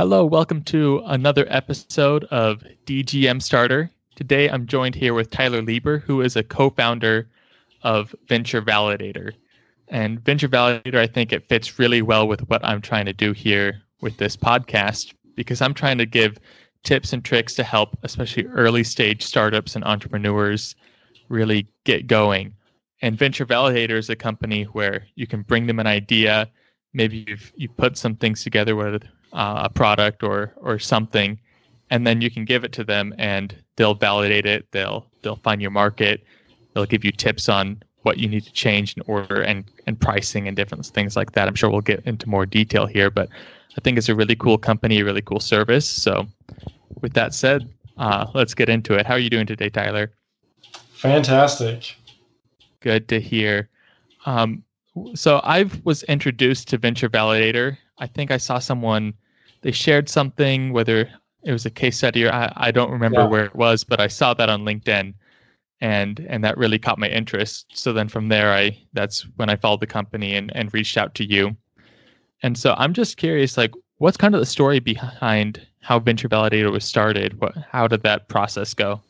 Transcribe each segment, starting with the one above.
Hello, welcome to another episode of DGM Starter. Today I'm joined here with Tyler Leber, who is a co founder of Venture Validator. And Venture Validator, I think it fits really well with what I'm trying to do here with this podcast because I'm trying to give tips and tricks to help, especially early stage startups and entrepreneurs, really get going. And Venture Validator is a company where you can bring them an idea. Maybe you've you put some things together with uh, a product or or something, and then you can give it to them, and they'll validate it. They'll they'll find your market. They'll give you tips on what you need to change in order and and pricing and different things like that. I'm sure we'll get into more detail here, but I think it's a really cool company, a really cool service. So, with that said, uh, let's get into it. How are you doing today, Tyler? Fantastic. Good to hear. Um, so I was introduced to Venture Validator. I think I saw someone they shared something, whether it was a case study or I, I don't remember yeah. where it was, but I saw that on LinkedIn, and and that really caught my interest. So then from there, I that's when I followed the company and and reached out to you. And so I'm just curious, like, what's kind of the story behind how Venture Validator was started? What how did that process go?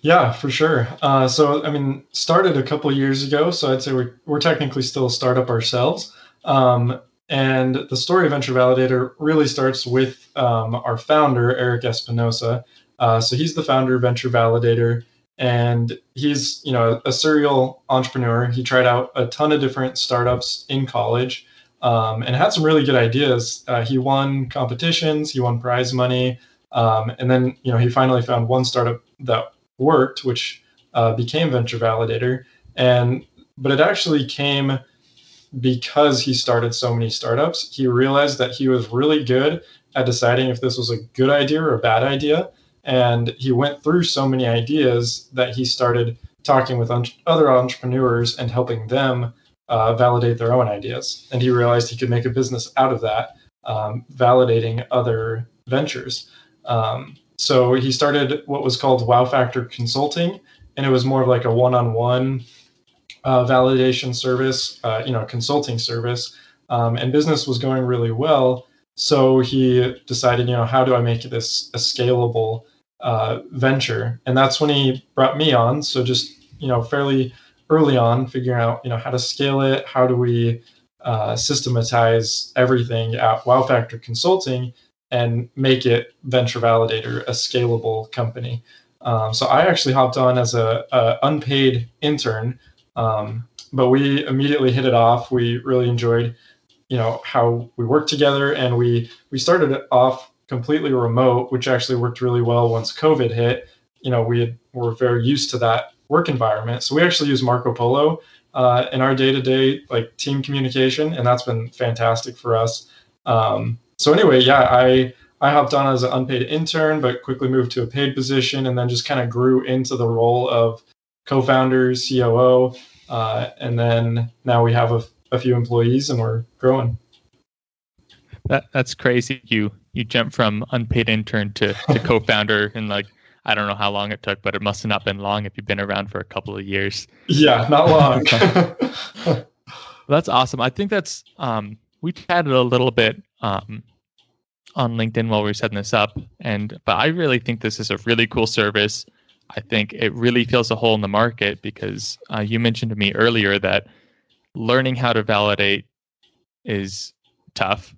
Yeah, for sure. Uh, so, I mean, started a couple years ago. So I'd say we're, we're technically still a startup ourselves. Um, and the story of Venture Validator really starts with um, our founder, Eric Espinosa. Uh, so he's the founder of Venture Validator, and he's you know a serial entrepreneur. He tried out a ton of different startups in college, um, and had some really good ideas. Uh, he won competitions, he won prize money, um, and then you know he finally found one startup that worked, which uh, became Venture Validator. And but it actually came because he started so many startups. He realized that he was really good at deciding if this was a good idea or a bad idea. And he went through so many ideas that he started talking with un- other entrepreneurs and helping them uh, validate their own ideas. And he realized he could make a business out of that, um, validating other ventures. Um, so he started what was called Wow Factor Consulting, and it was more of like a one-on-one uh, validation service, uh, you know, consulting service. Um, and business was going really well. So he decided, you know, how do I make this a scalable uh, venture? And that's when he brought me on. So just, you know, fairly early on, figuring out, you know, how to scale it, how do we uh, systematize everything at Wow Factor Consulting and make it Venture Validator a scalable company. Um, so I actually hopped on as a, a unpaid intern, um, but we immediately hit it off. We really enjoyed, you know, how we worked together, and we we started off completely remote, which actually worked really well once COVID hit. You know, we had, were very used to that work environment, so we actually use Marco Polo uh, in our day-to-day like team communication, and that's been fantastic for us. Um, so anyway, yeah, I I hopped on as an unpaid intern, but quickly moved to a paid position, and then just kind of grew into the role of co-founder, COO, uh, and then now we have a, a few employees, and we're growing. That that's crazy. You you jumped from unpaid intern to, to co-founder in like I don't know how long it took, but it must have not been long if you've been around for a couple of years. Yeah, not long. that's awesome. I think that's um, we chatted a little bit um, on LinkedIn while we are setting this up, and but I really think this is a really cool service. I think it really fills a hole in the market because uh, you mentioned to me earlier that learning how to validate is tough,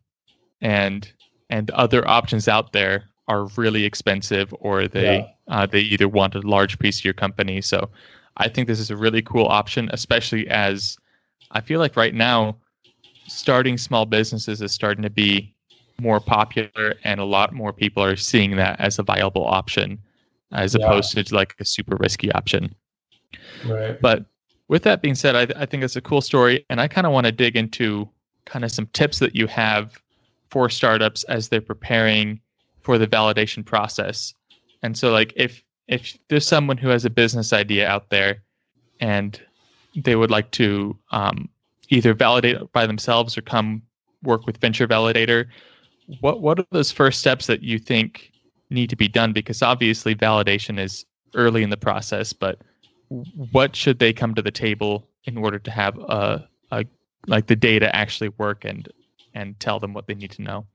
and and other options out there are really expensive, or they yeah. uh, they either want a large piece of your company. So I think this is a really cool option, especially as I feel like right now starting small businesses is starting to be more popular and a lot more people are seeing that as a viable option as yeah. opposed to like a super risky option. Right. But with that being said, I, I think it's a cool story and I kind of want to dig into kind of some tips that you have for startups as they're preparing for the validation process. And so like if if there's someone who has a business idea out there and they would like to um, either validate by themselves or come work with venture validator what what are those first steps that you think need to be done because obviously validation is early in the process but what should they come to the table in order to have a, a like the data actually work and and tell them what they need to know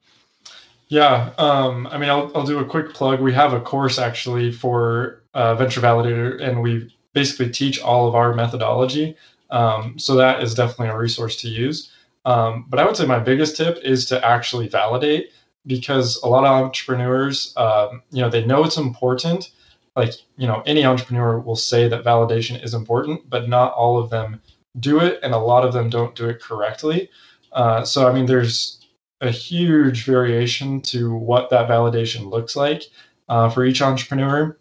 Yeah, um, I mean, I'll, I'll do a quick plug. We have a course actually for uh, Venture Validator, and we basically teach all of our methodology. Um, so that is definitely a resource to use. Um, but I would say my biggest tip is to actually validate because a lot of entrepreneurs, um, you know, they know it's important. Like, you know, any entrepreneur will say that validation is important, but not all of them do it, and a lot of them don't do it correctly. Uh, so, I mean, there's a huge variation to what that validation looks like uh, for each entrepreneur.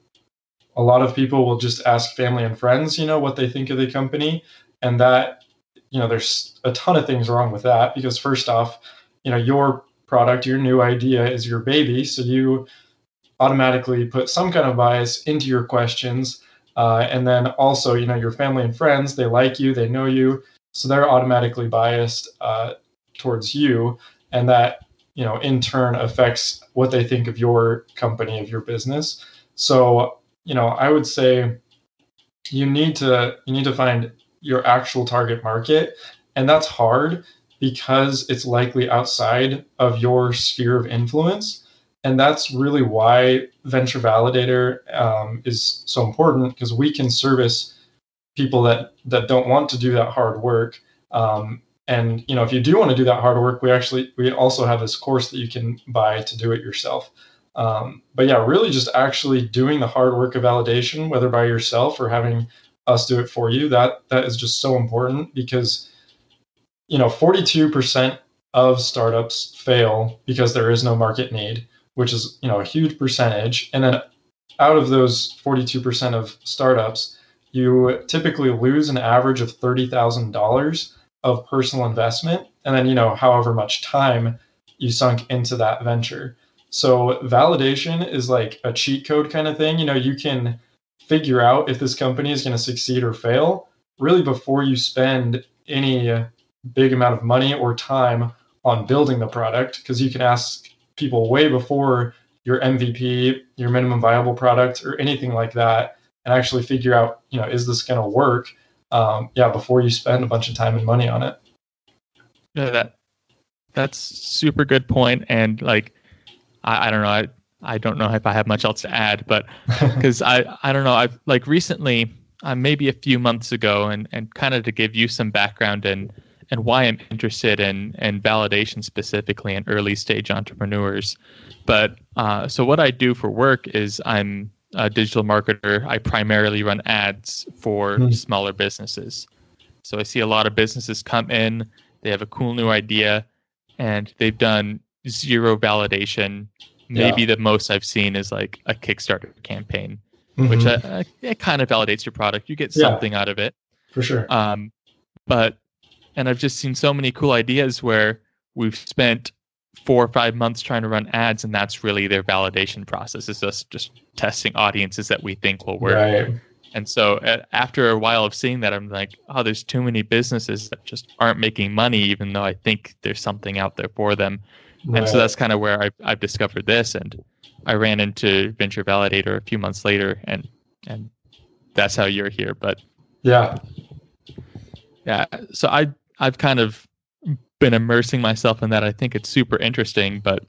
A lot of people will just ask family and friends, you know, what they think of the company, and that, you know, there's a ton of things wrong with that because first off, you know, your product, your new idea is your baby, so you automatically put some kind of bias into your questions. Uh, and then also, you know, your family and friends, they like you, they know you, so they're automatically biased uh, towards you. And that, you know, in turn affects what they think of your company, of your business. So, you know, I would say you need to you need to find your actual target market. And that's hard because it's likely outside of your sphere of influence. And that's really why Venture Validator um, is so important because we can service people that that don't want to do that hard work. Um, and you know, if you do want to do that hard work, we actually we also have this course that you can buy to do it yourself. Um, but yeah, really just actually doing the hard work of validation, whether by yourself or having us do it for you, that that is just so important because you know, 42% of startups fail because there is no market need, which is, you know, a huge percentage. And then out of those 42% of startups, you typically lose an average of $30,000 of personal investment and then, you know, however much time you sunk into that venture. So validation is like a cheat code kind of thing. You know, you can figure out if this company is going to succeed or fail really before you spend any big amount of money or time on building the product because you can ask people way before your MVP, your minimum viable product, or anything like that, and actually figure out, you know, is this going to work? Um, yeah, before you spend a bunch of time and money on it. Yeah, that that's super good point, and like, I, I don't know, I I don't know if I have much else to add, but because I I don't know, I've like recently, uh, maybe a few months ago, and and kind of to give you some background and and why I'm interested in in validation specifically in early stage entrepreneurs. But uh, so what I do for work is I'm a digital marketer. I primarily run ads for mm. smaller businesses. So I see a lot of businesses come in, they have a cool new idea, and they've done zero validation. Maybe yeah. the most I've seen is like a Kickstarter campaign, mm-hmm. which uh, it kind of validates your product. You get something yeah, out of it, for sure. Um, but and I've just seen so many cool ideas where we've spent four or five months trying to run ads, and that's really their validation process. Is us just testing audiences that we think will work. Right. And so uh, after a while of seeing that, I'm like, oh, there's too many businesses that just aren't making money, even though I think there's something out there for them. Right. And so that's kind of where I've, I've discovered this. And I ran into Venture Validator a few months later, and and that's how you're here. But yeah, yeah. So I I've kind of been immersing myself in that. I think it's super interesting, but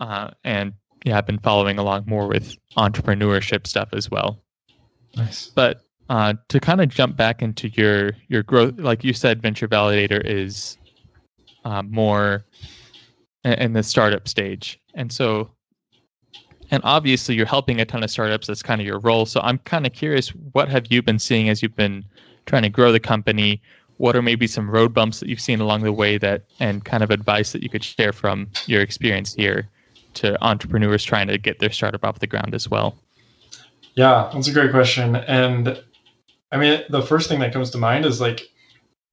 uh, and yeah, I've been following along more with entrepreneurship stuff as well. Nice. But uh, to kind of jump back into your your growth, like you said, venture validator is uh, more in the startup stage, and so and obviously you're helping a ton of startups. That's kind of your role. So I'm kind of curious, what have you been seeing as you've been trying to grow the company? What are maybe some road bumps that you've seen along the way that and kind of advice that you could share from your experience here to entrepreneurs trying to get their startup off the ground as well? Yeah that's a great question. And i mean the first thing that comes to mind is like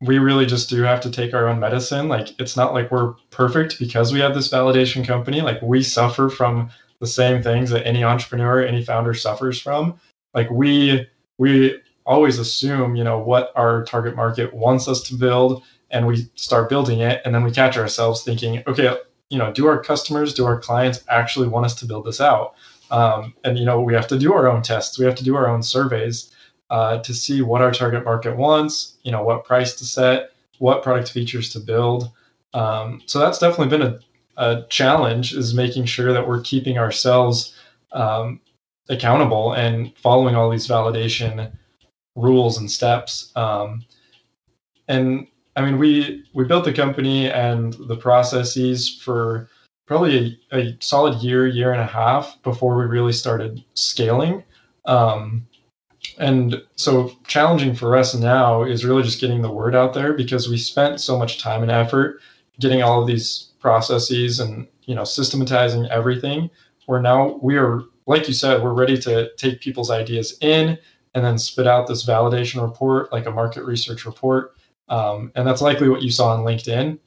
we really just do have to take our own medicine. Like it's not like we're perfect because we have this validation company. Like we suffer from the same things that any entrepreneur any founder suffers from. Like we we always assume, you know, what our target market wants us to build, and we start building it, and then we catch ourselves thinking, okay, you know, do our customers, do our clients actually want us to build this out? Um, and you know, we have to do our own tests, we have to do our own surveys uh, to see what our target market wants, you know, what price to set, what product features to build. Um, so that's definitely been a, a challenge is making sure that we're keeping ourselves um, accountable and following all these validation rules and steps. Um, and I mean, we we built the company and the processes for probably a, a solid year, year and a half before we really started scaling. Um, and so challenging for us now is really just getting the word out there because we spent so much time and effort getting all of these processes and you know systematizing everything where now we are like you said we're ready to take people's ideas in and then spit out this validation report like a market research report. Um, and that's likely what you saw on linkedin.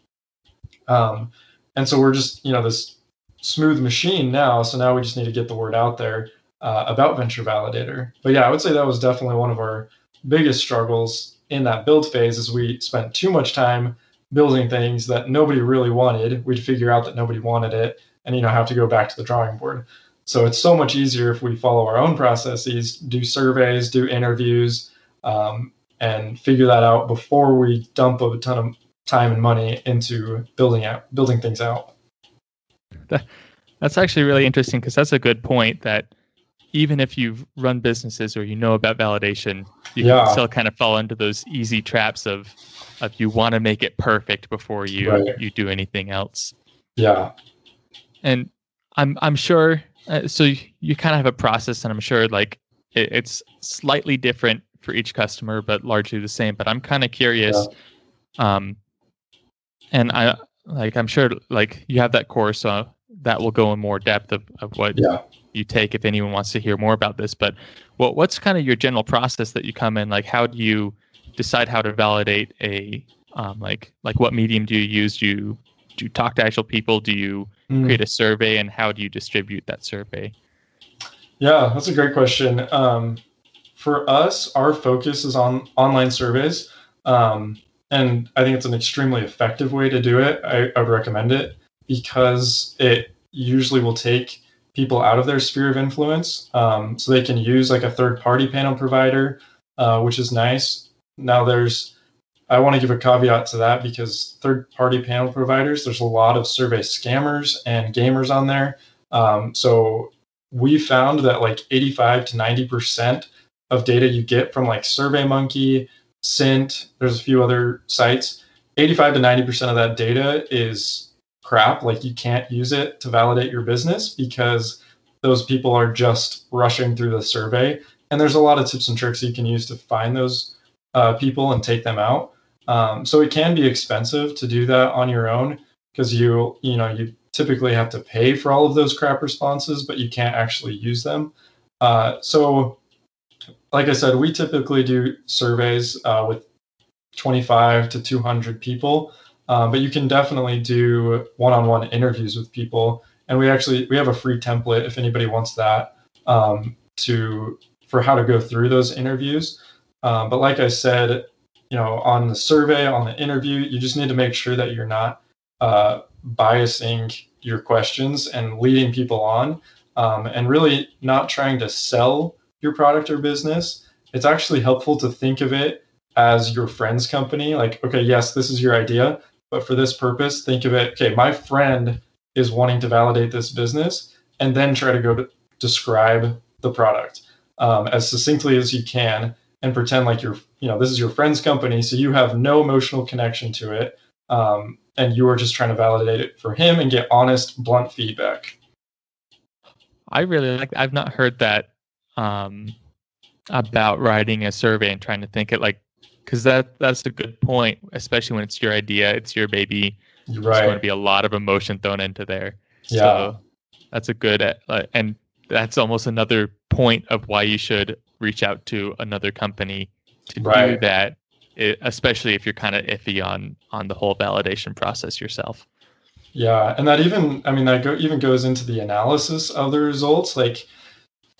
Um, and so we're just you know this smooth machine now. So now we just need to get the word out there uh, about venture validator. But yeah i would say that was definitely one of our biggest struggles in that build phase is we spent too much time building things that nobody really wanted. We'd figure out that nobody wanted it and you know have to go back to the drawing board so it's so much easier if we follow our own processes do surveys do interviews um, and figure that out before we dump a ton of time and money into building out building things out that, that's actually really interesting because that's a good point that even if you've run businesses or you know about validation you yeah. can still kind of fall into those easy traps of of you want to make it perfect before you right. you do anything else yeah and i'm i'm sure uh, so you, you, kind of have a process and i'm sure like it, it's slightly different for each customer but largely the same but i'm kind of curious yeah. um and I like I'm sure like you have that course, so that will go in more depth of, of what yeah. you take if anyone wants to hear more about this. But what what's kind of your general process that you come in? Like how do you decide how to validate a um, like like what medium do you use? Do you do you talk to actual people? Do you mm. create a survey and how do you distribute that survey? Yeah, that's a great question. Um, for us, our focus is on online surveys. Um, and I think it's an extremely effective way to do it. I, I would recommend it because it usually will take people out of their sphere of influence. Um, so they can use like a third party panel provider, uh, which is nice. Now, there's, I want to give a caveat to that because third party panel providers, there's a lot of survey scammers and gamers on there. Um, so we found that like 85 to 90% of data you get from like SurveyMonkey, Cint, there's a few other sites. 85 to 90% of that data is crap. Like you can't use it to validate your business because those people are just rushing through the survey. And there's a lot of tips and tricks you can use to find those uh, people and take them out. Um, so it can be expensive to do that on your own because you you know you typically have to pay for all of those crap responses, but you can't actually use them. Uh, so like I said, we typically do surveys uh, with 25 to 200 people, uh, but you can definitely do one-on-one interviews with people. And we actually we have a free template if anybody wants that um, to for how to go through those interviews. Um, but like I said, you know, on the survey, on the interview, you just need to make sure that you're not uh, biasing your questions and leading people on, um, and really not trying to sell your product or business, it's actually helpful to think of it as your friend's company. Like, okay, yes, this is your idea, but for this purpose, think of it, okay, my friend is wanting to validate this business, and then try to go to describe the product um, as succinctly as you can and pretend like you're, you know, this is your friend's company, so you have no emotional connection to it. Um, and you are just trying to validate it for him and get honest, blunt feedback. I really like. I've not heard that um, about writing a survey and trying to think it like because that that's a good point, especially when it's your idea, it's your baby. Right. There's going to be a lot of emotion thrown into there. Yeah. So that's a good uh, and that's almost another point of why you should reach out to another company to right. do that, especially if you're kind of iffy on on the whole validation process yourself. Yeah, and that even I mean that go, even goes into the analysis of the results. Like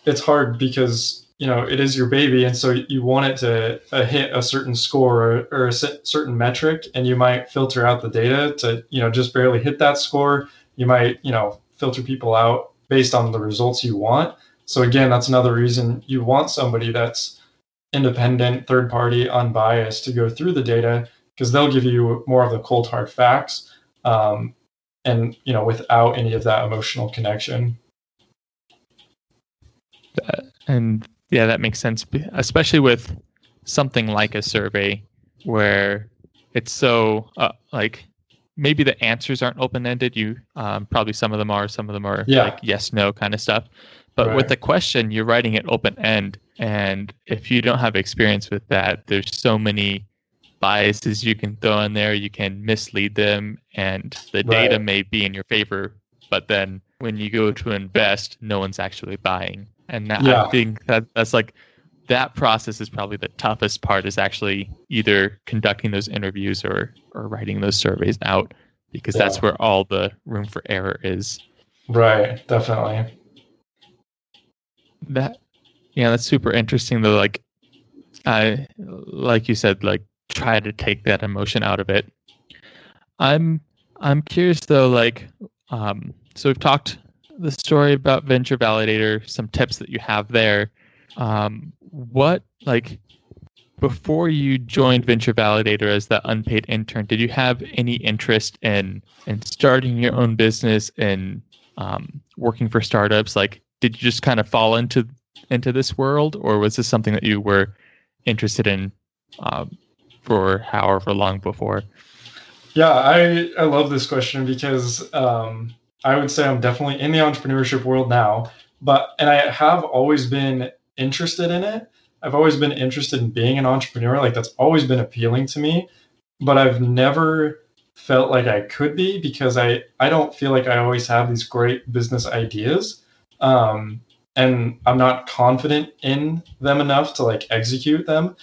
it's hard because you know it is your baby and so you want it to uh, hit a certain score or, or a certain metric and you might filter out the data to you know just barely hit that score you might you know filter people out based on the results you want so again that's another reason you want somebody that's independent third party unbiased to go through the data because they'll give you more of the cold hard facts um, and you know without any of that emotional connection. Uh, and yeah that makes sense especially with something like a survey where it's so uh, like maybe the answers aren't open ended you um, probably some of them are some of them are yeah. like yes no kind of stuff but right. with the question you're writing it open end and if you don't have experience with that there's so many biases you can throw in there. You can mislead them, and the right. data may be in your favor, but then when you go to invest, no one's actually buying. And that, yeah. I think that that's like that process is probably the toughest part is actually either conducting those interviews or or writing those surveys out because yeah. that's where all the room for error is. Right, definitely. That yeah, that's super interesting though. Like I like you said, like try to take that emotion out of it. I'm I'm curious though, like um, so we've talked the story about Venture Validator, some tips that you have there. Um, what like before you joined Venture Validator as the unpaid intern, did you have any interest in in starting your own business and um, working for startups? Like, did you just kind of fall into into this world, or was this something that you were interested in um, for however long before? Yeah, I, I love this question because um, I would say I'm definitely in the entrepreneurship world now, but and I have always been interested in it. I've always been interested in being an entrepreneur. Like that's always been appealing to me, but I've never felt like I could be because I I don't feel like I always have these great business ideas. Um, and I'm not confident in them enough to like execute them.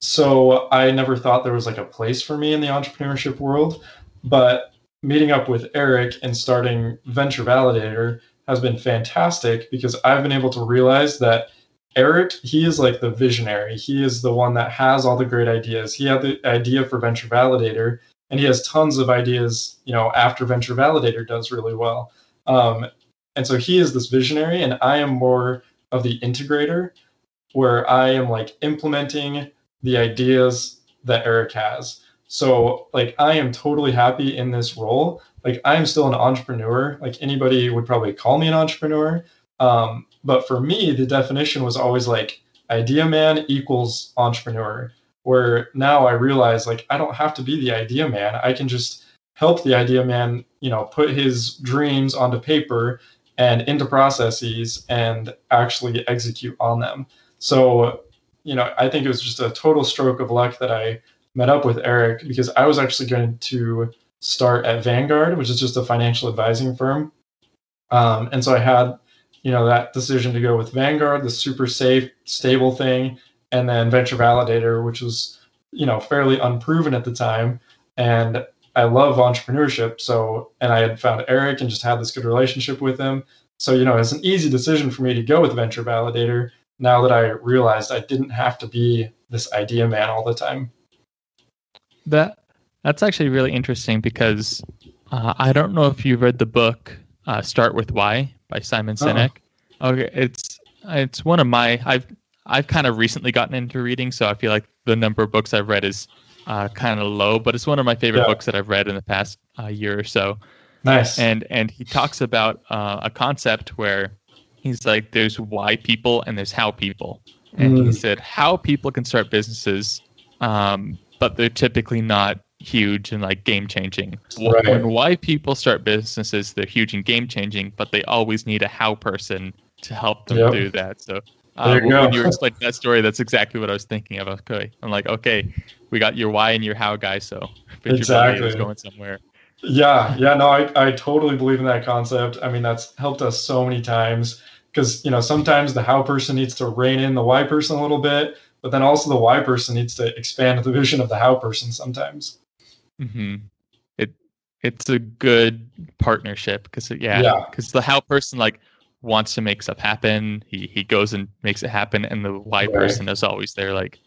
So I never thought there was like a place for me in the entrepreneurship world. But meeting up with Eric and starting Venture Validator has been fantastic because I've been able to realize that Eric, he is like the visionary. He is the one that has all the great ideas. He had the idea for Venture Validator, and he has tons of ideas, you know, after Venture Validator does really well. Um, and so he is this visionary, and I am more of the integrator, where I am like implementing the ideas that Eric has. So like I am totally happy in this role. Like I am still an entrepreneur. Like anybody would probably call me an entrepreneur. Um, but for me, the definition was always like idea man equals entrepreneur. Where now I realize like I don't have to be the idea man. I can just help the idea man, you know, put his dreams onto paper and into processes and actually execute on them. So you know, I think it was just a total stroke of luck that I met up with Eric because I was actually going to start at Vanguard, which is just a financial advising firm. Um, and so I had, you know, that decision to go with Vanguard, the super safe, stable thing, and then Venture Validator, which was, you know, fairly unproven at the time. And I love entrepreneurship. So, and I had found Eric and just had this good relationship with him. So, you know, it's an easy decision for me to go with Venture Validator now that I realized I didn't have to be this idea man all the time. That that's actually really interesting because uh, I don't know if you've read the book uh, "Start with Why" by Simon uh-huh. Sinek. Uh-huh. Okay, it's it's one of my I've I've kind of recently gotten into reading, so I feel like the number of books I've read is uh, kind of low, but it's one of my favorite yeah. books that I've read in the past uh, year or so. Nice. And and he talks about uh, a concept where he's like there's why people and there's how people and mm. he said how people can start businesses um, but they're typically not huge and like game changing right. when why people start businesses they're huge and game changing but they always need a how person to help them yep. do that so uh, you when you explained that story that's exactly what i was thinking of. Okay. I'm like okay we got your why and your how guy so exactly is going somewhere. Yeah yeah no I, I totally believe in that concept. I mean that's helped us so many times because you know sometimes the how person needs to rein in the why person a little bit but then also the why person needs to expand the vision of the how person sometimes. Mm-hmm. it it's a good partnership because yeah because yeah. the how person like wants to make stuff happen he he goes and makes it happen and the why right. person is always there like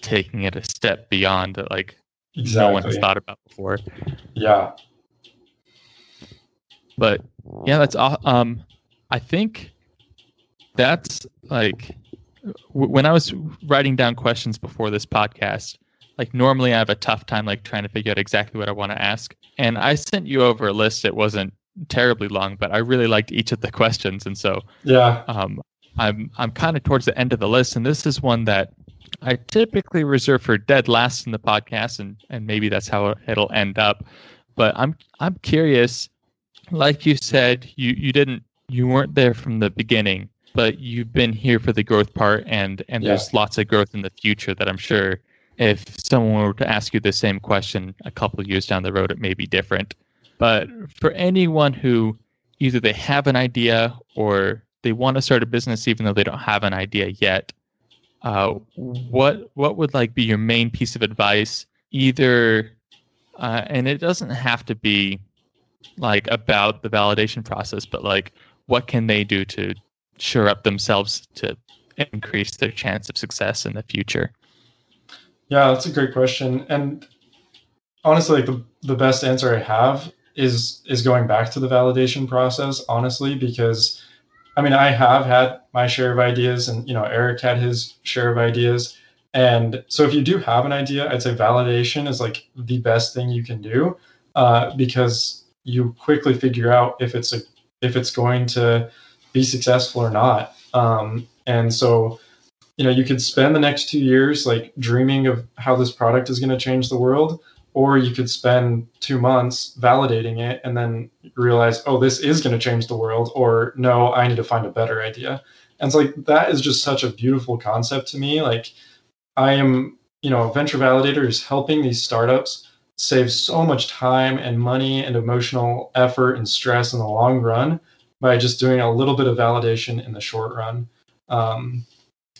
taking it a step beyond that like exactly. no one has thought about before yeah but yeah that's um i think that's like when I was writing down questions before this podcast, like normally I have a tough time like trying to figure out exactly what I want to ask. And I sent you over a list. It wasn't terribly long, but I really liked each of the questions, and so yeah, um, I'm I'm kind of towards the end of the list, and this is one that I typically reserve for dead last in the podcast, and and maybe that's how it'll end up. But I'm I'm curious. Like you said, you you didn't you weren't there from the beginning, but you've been here for the growth part, and and yeah. there's lots of growth in the future that I'm sure if someone were to ask you the same question a couple of years down the road, it may be different. But for anyone who either they have an idea or they want to start a business even though they don't have an idea yet, uh, what what would like be your main piece of advice? Either, uh, and it doesn't have to be like about the validation process, but like what can they do to shore up themselves to increase their chance of success in the future? Yeah, that's a great question. And honestly, like the, the best answer I have is is going back to the validation process, honestly, because I mean I have had my share of ideas and you know Eric had his share of ideas. And so if you do have an idea, I'd say validation is like the best thing you can do uh, because you quickly figure out if it's a if it's going to be successful or not. Um, and so you know you could spend the next two years like dreaming of how this product is going to change the world or you could spend two months validating it and then realize oh this is going to change the world or no i need to find a better idea. And it's like that is just such a beautiful concept to me. Like i am you know a venture validator is helping these startups save so much time and money and emotional effort and stress in the long run by just doing a little bit of validation in the short run. Um,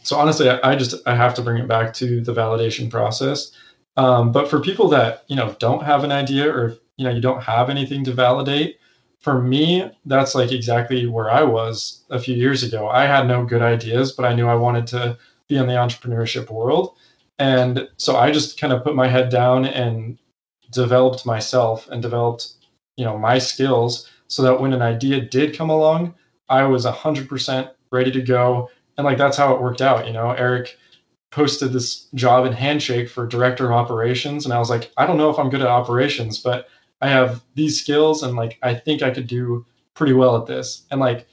so honestly, I, I, just I have to bring it back to the validation process. Um, but for people that you know don't have an idea or you know you don't have anything to validate, for me that's like exactly where I was a few years ago. I had no good ideas, but I knew I wanted to be in the entrepreneurship world, and so I just kind of put my head down and developed myself and developed you know my skills so that when an idea did come along, I was 100% ready to go. And like that's how it worked out you know? Eric posted this job in handshake for director of operations and i was like i don't know if i'm good at operations but i have these skills and like i think i could do pretty well at this. And like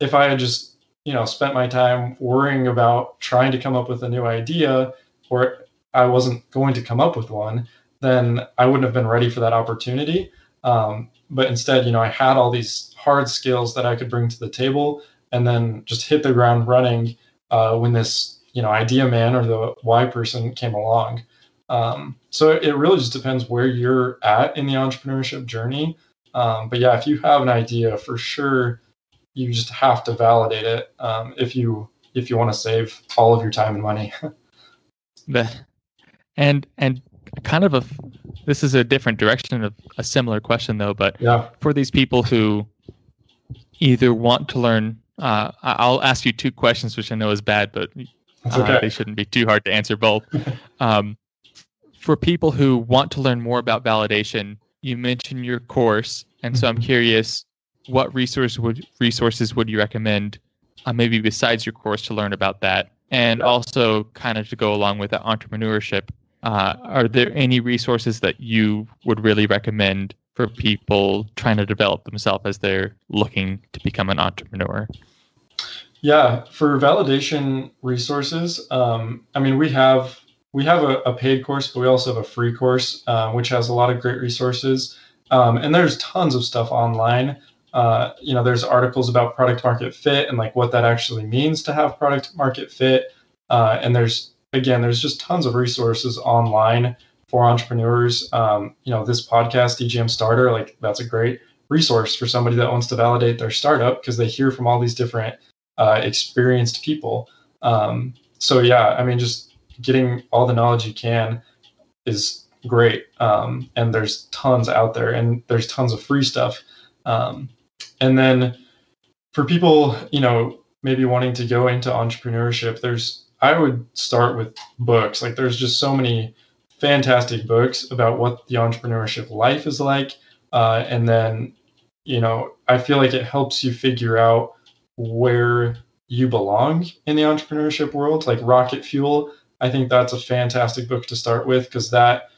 if i had just you know spent my time worrying about trying to come up with a new idea or i wasn't going to come up with one then i wouldn't have been ready for that opportunity. Um, but instead you know i had all these hard skills that i could bring to the table and then just hit the ground running uh, when this you know idea man or the why person came along. Um, so it really just depends where you're at in the entrepreneurship journey. Um, but yeah, if you have an idea, for sure, you just have to validate it um, if you if you want to save all of your time and money. and and kind of a this is a different direction of a similar question though, but yeah. for these people who either want to learn uh, I'll ask you two questions, which I know is bad, but uh, okay. they shouldn't be too hard to answer both. um, for people who want to learn more about validation, you mentioned your course, and so I'm mm-hmm. curious, what resource would resources would you recommend, uh, maybe besides your course, to learn about that, and also kind of to go along with the entrepreneurship. Uh, are there any resources that you would really recommend for people trying to develop themselves as they're looking to become an entrepreneur? Yeah, for validation resources, um, I mean, we have we have a, a, paid course, but we also have a free course, uh, which has a lot of great resources. Um, and there's tons of stuff online. Uh, you know, there's articles about product market fit and like what that actually means to have product market fit. Uh, and there's again, there's just tons of resources online for entrepreneurs. Um, you know, this podcast, DGM Starter, like that's a great resource for somebody that wants to validate their startup because they hear from all these different uh, experienced people. Um, so yeah, I mean, just getting all the knowledge you can is great. Um, and there's tons out there, and there's tons of free stuff. Um, and then for people, you know, maybe wanting to go into entrepreneurship, there's I would start with books. Like there's just so many fantastic books about what the entrepreneurship life is like. Uh, and then, you know, I feel like it helps you figure out where you belong in the entrepreneurship world. Like Rocket Fuel I think that's a fantastic book to start with because that,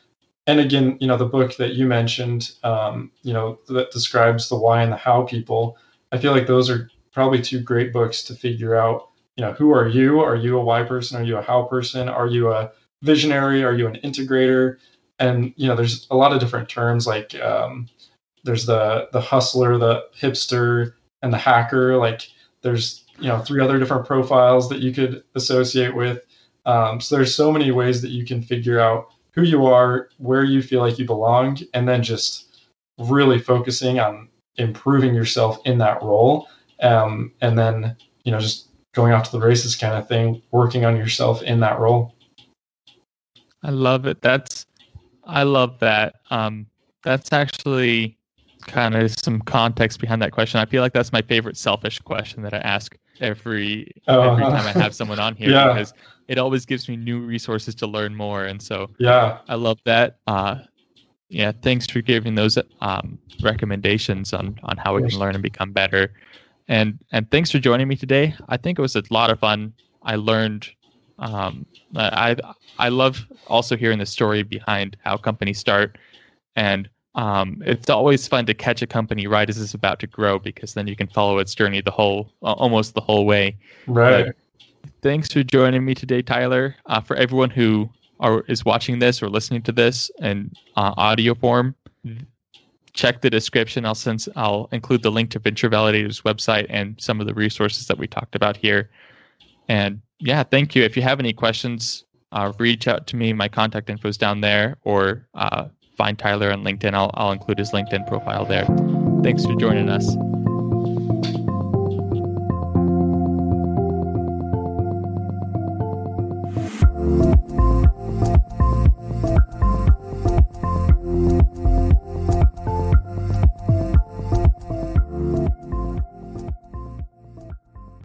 and again, you know, the book that you mentioned, um, you know, that describes the why and the how people. I feel like those are probably two great books to figure out. You know, who are you? Are you a why person? Are you a how person? Are you a visionary? Are you an integrator? And you know, there's a lot of different terms like um, there's the the hustler, the hipster, and the hacker. Like there's you know three other different profiles that you could associate with. Um, so there's so many ways that you can figure out who you are, where you feel like you belong, and then just really focusing on improving yourself in that role. Um, and then you know just going off to the races kind of thing, working on yourself in that role. I love it. That's I love that. Um, that's actually kind of some context behind that question. I feel like that's my favorite selfish question that I ask every oh, every time I have someone on here yeah. because it always gives me new resources to learn more. And so yeah, I love that. Uh, yeah, thanks for giving those um, recommendations on on how we can learn and become better. And and thanks for joining me today. I think it was a lot of fun. I learned. Um, I I love also hearing the story behind how companies start, and um, it's always fun to catch a company right as it's about to grow because then you can follow its journey the whole almost the whole way. Right. But thanks for joining me today, Tyler. Uh, for everyone who are is watching this or listening to this in uh, audio form, check the description. I'll send I'll include the link to Venture Validator's website and some of the resources that we talked about here. And yeah, thank you. If you have any questions, uh, reach out to me. My contact info is down there, or uh, find Tyler on LinkedIn. I'll, I'll include his LinkedIn profile there. Thanks for joining us.